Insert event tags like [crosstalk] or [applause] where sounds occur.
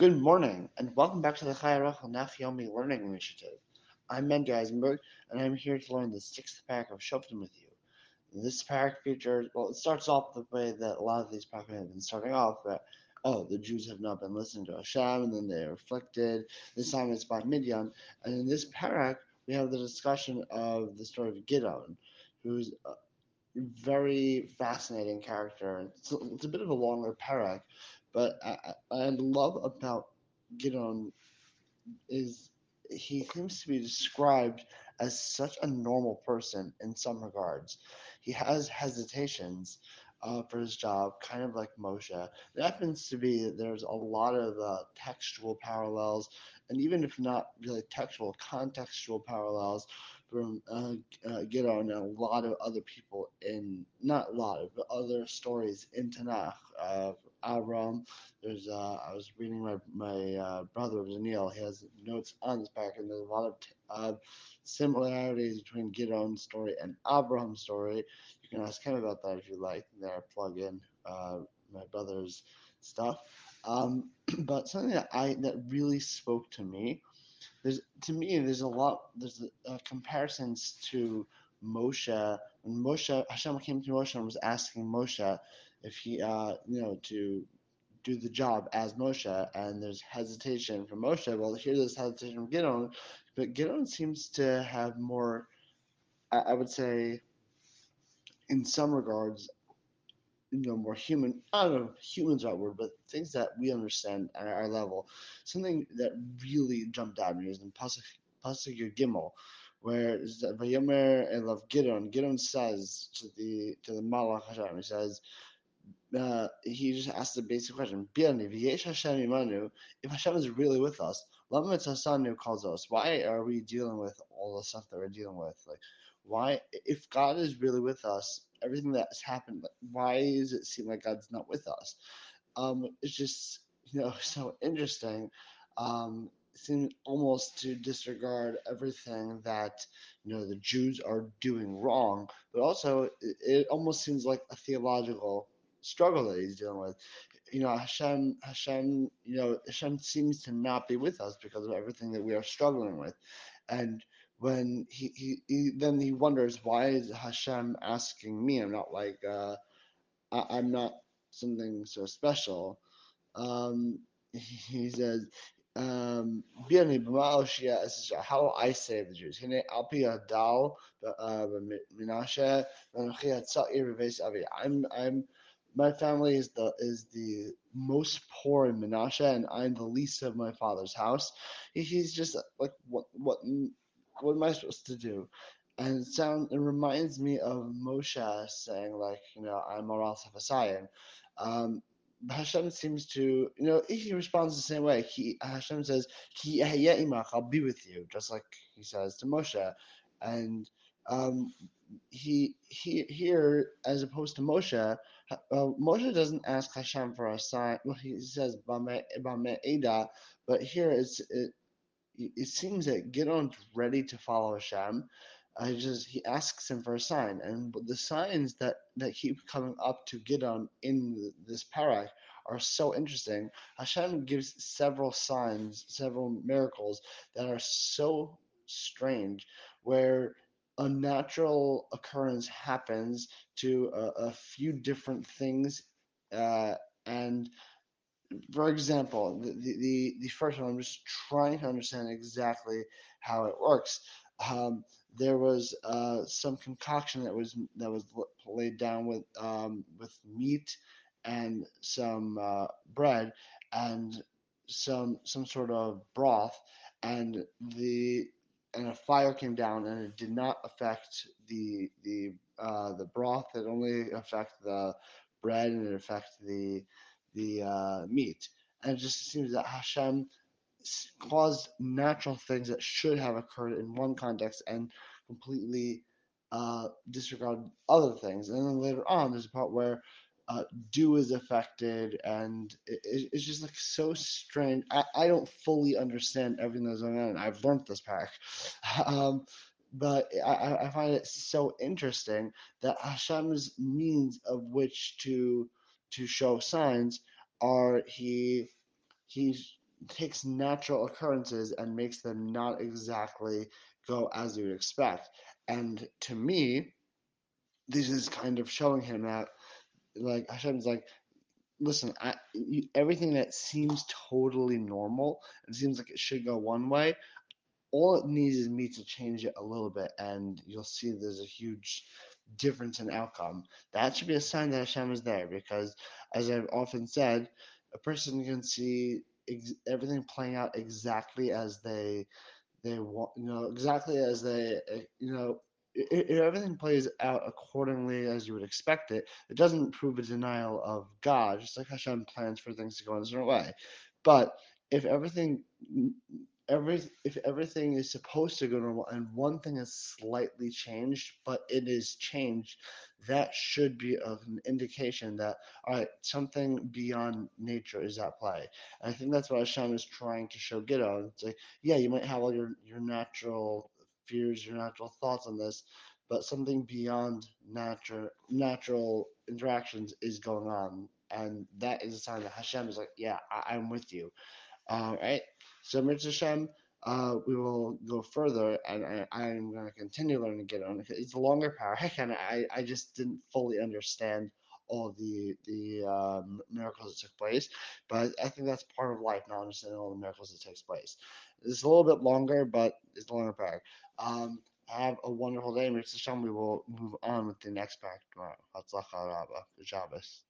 Good morning, and welcome back to the Rachel Yomi Learning Initiative. I'm Mendy Eisenberg, and I'm here to learn the sixth perek of Shoftim with you. This perek features, well, it starts off the way that a lot of these perek have been starting off, that, oh, the Jews have not been listening to Hashem, and then they are afflicted. This time it's by Midian, and in this parak, we have the discussion of the story of Gideon, who's a very fascinating character. It's a, it's a bit of a longer perek, but I, I love about Gideon is he seems to be described as such a normal person in some regards. He has hesitations uh, for his job, kind of like Moshe. It happens to be that there's a lot of uh, textual parallels, and even if not really textual, contextual parallels from uh, uh, Gideon and a lot of other people in, not a lot of, but other stories in Tanakh. Uh, Avram. There's uh, I was reading my my uh, brother Daniel. He has notes on this back, and there's a lot of uh, similarities between Gideon's story and Avram's story. You can ask him about that if you like. There, I plug in uh, my brother's stuff. Um, [clears throat] but something that I that really spoke to me. There's to me there's a lot there's uh, comparisons to Moshe when Moshe Hashem came to Moshe and was asking Moshe if he, uh, you know, to do the job as Moshe, and there's hesitation from Moshe. Well, here's this hesitation from Gideon, but Gideon seems to have more, I, I would say, in some regards, you know, more human. I don't know, human's right word, but things that we understand at our level. Something that really jumped out at me is in Pasuk Gimel, where Vayomer Elav Gideon. Gideon says to the to the Malach Hashem, he says, uh, he just asked the basic question: If Hashem is really with us, Hasanu calls us. Why are we dealing with all the stuff that we're dealing with? Like, why, if God is really with us, everything that's happened, why does it seem like God's not with us? Um, it's just you know [laughs] so interesting. Um, seem almost to disregard everything that you know the Jews are doing wrong, but also it, it almost seems like a theological struggle that he's dealing with. You know, Hashem, Hashem, you know, Hashem seems to not be with us because of everything that we are struggling with, and when he, he, he then he wonders why is Hashem asking me? I'm not like uh, I, am not something so special. Um, he says, um, how do I save the Jews? I'm I'm my family is the is the most poor in Menashe, and I'm the least of my father's house. He's just like, what what what am I supposed to do? And it sound it reminds me of Moshe saying like, you know, I'm Aral Sefasayim. Um, Hashem seems to, you know, he responds the same way. He Hashem says, "Ki I'll be with you," just like he says to Moshe, and um, he he here as opposed to Moshe, uh, Moshe doesn't ask Hashem for a sign. Well, he says Eda, but here it's it. It seems that Gideon's ready to follow Hashem. I just he asks him for a sign, and the signs that that keep coming up to Gideon in this perek are so interesting. Hashem gives several signs, several miracles that are so strange, where a natural occurrence happens to a, a few different things, uh, and for example, the, the, the first one, I'm just trying to understand exactly how it works. Um, there was uh, some concoction that was that was laid down with um, with meat and some uh, bread and some some sort of broth, and the and a fire came down and it did not affect the the uh, the broth. It only affected the bread and it affected the the uh, meat. And it just seems that Hashem caused natural things that should have occurred in one context and completely uh, disregard other things. And then later on, there's a part where uh, dew is affected, and it, it's just like so strange. I, I don't fully understand everything that's going on. I've learned this pack, [laughs] um, but I, I find it so interesting that Hashem's means of which to to show signs are he he's takes natural occurrences and makes them not exactly go as you would expect. And to me, this is kind of showing him that, like Hashem's like, listen, I, you, everything that seems totally normal and seems like it should go one way, all it needs is me to change it a little bit, and you'll see there's a huge difference in outcome. That should be a sign that Hashem is there, because as I've often said, a person can see ex- everything playing out exactly as they they want, you know, exactly as they, eh, you know, if everything plays out accordingly as you would expect it, it doesn't prove a denial of God, just like Hashem plans for things to go in a certain way. But if everything every if everything is supposed to go normal and one thing is slightly changed, but it is changed, that should be of an indication that all right, something beyond nature is at play. And I think that's what Hashem is trying to show Gidon. It's like, yeah, you might have all your your natural fears, your natural thoughts on this, but something beyond natural natural interactions is going on, and that is a sign that Hashem is like, yeah, I, am with you. All right. So Mitzvah Hashem, uh, we will go further, and I, am going to continue learning Gidon. It's a longer perek, [laughs] and I, I just didn't fully understand all the the um, miracles that took place. But I think that's part of life, not understanding all the miracles that takes place. It's a little bit longer, but it's a longer perek. Um, have a wonderful day, Mr. Hashem. We will move on with the next pack tomorrow. Hatzlacha Rabba. Shabbos.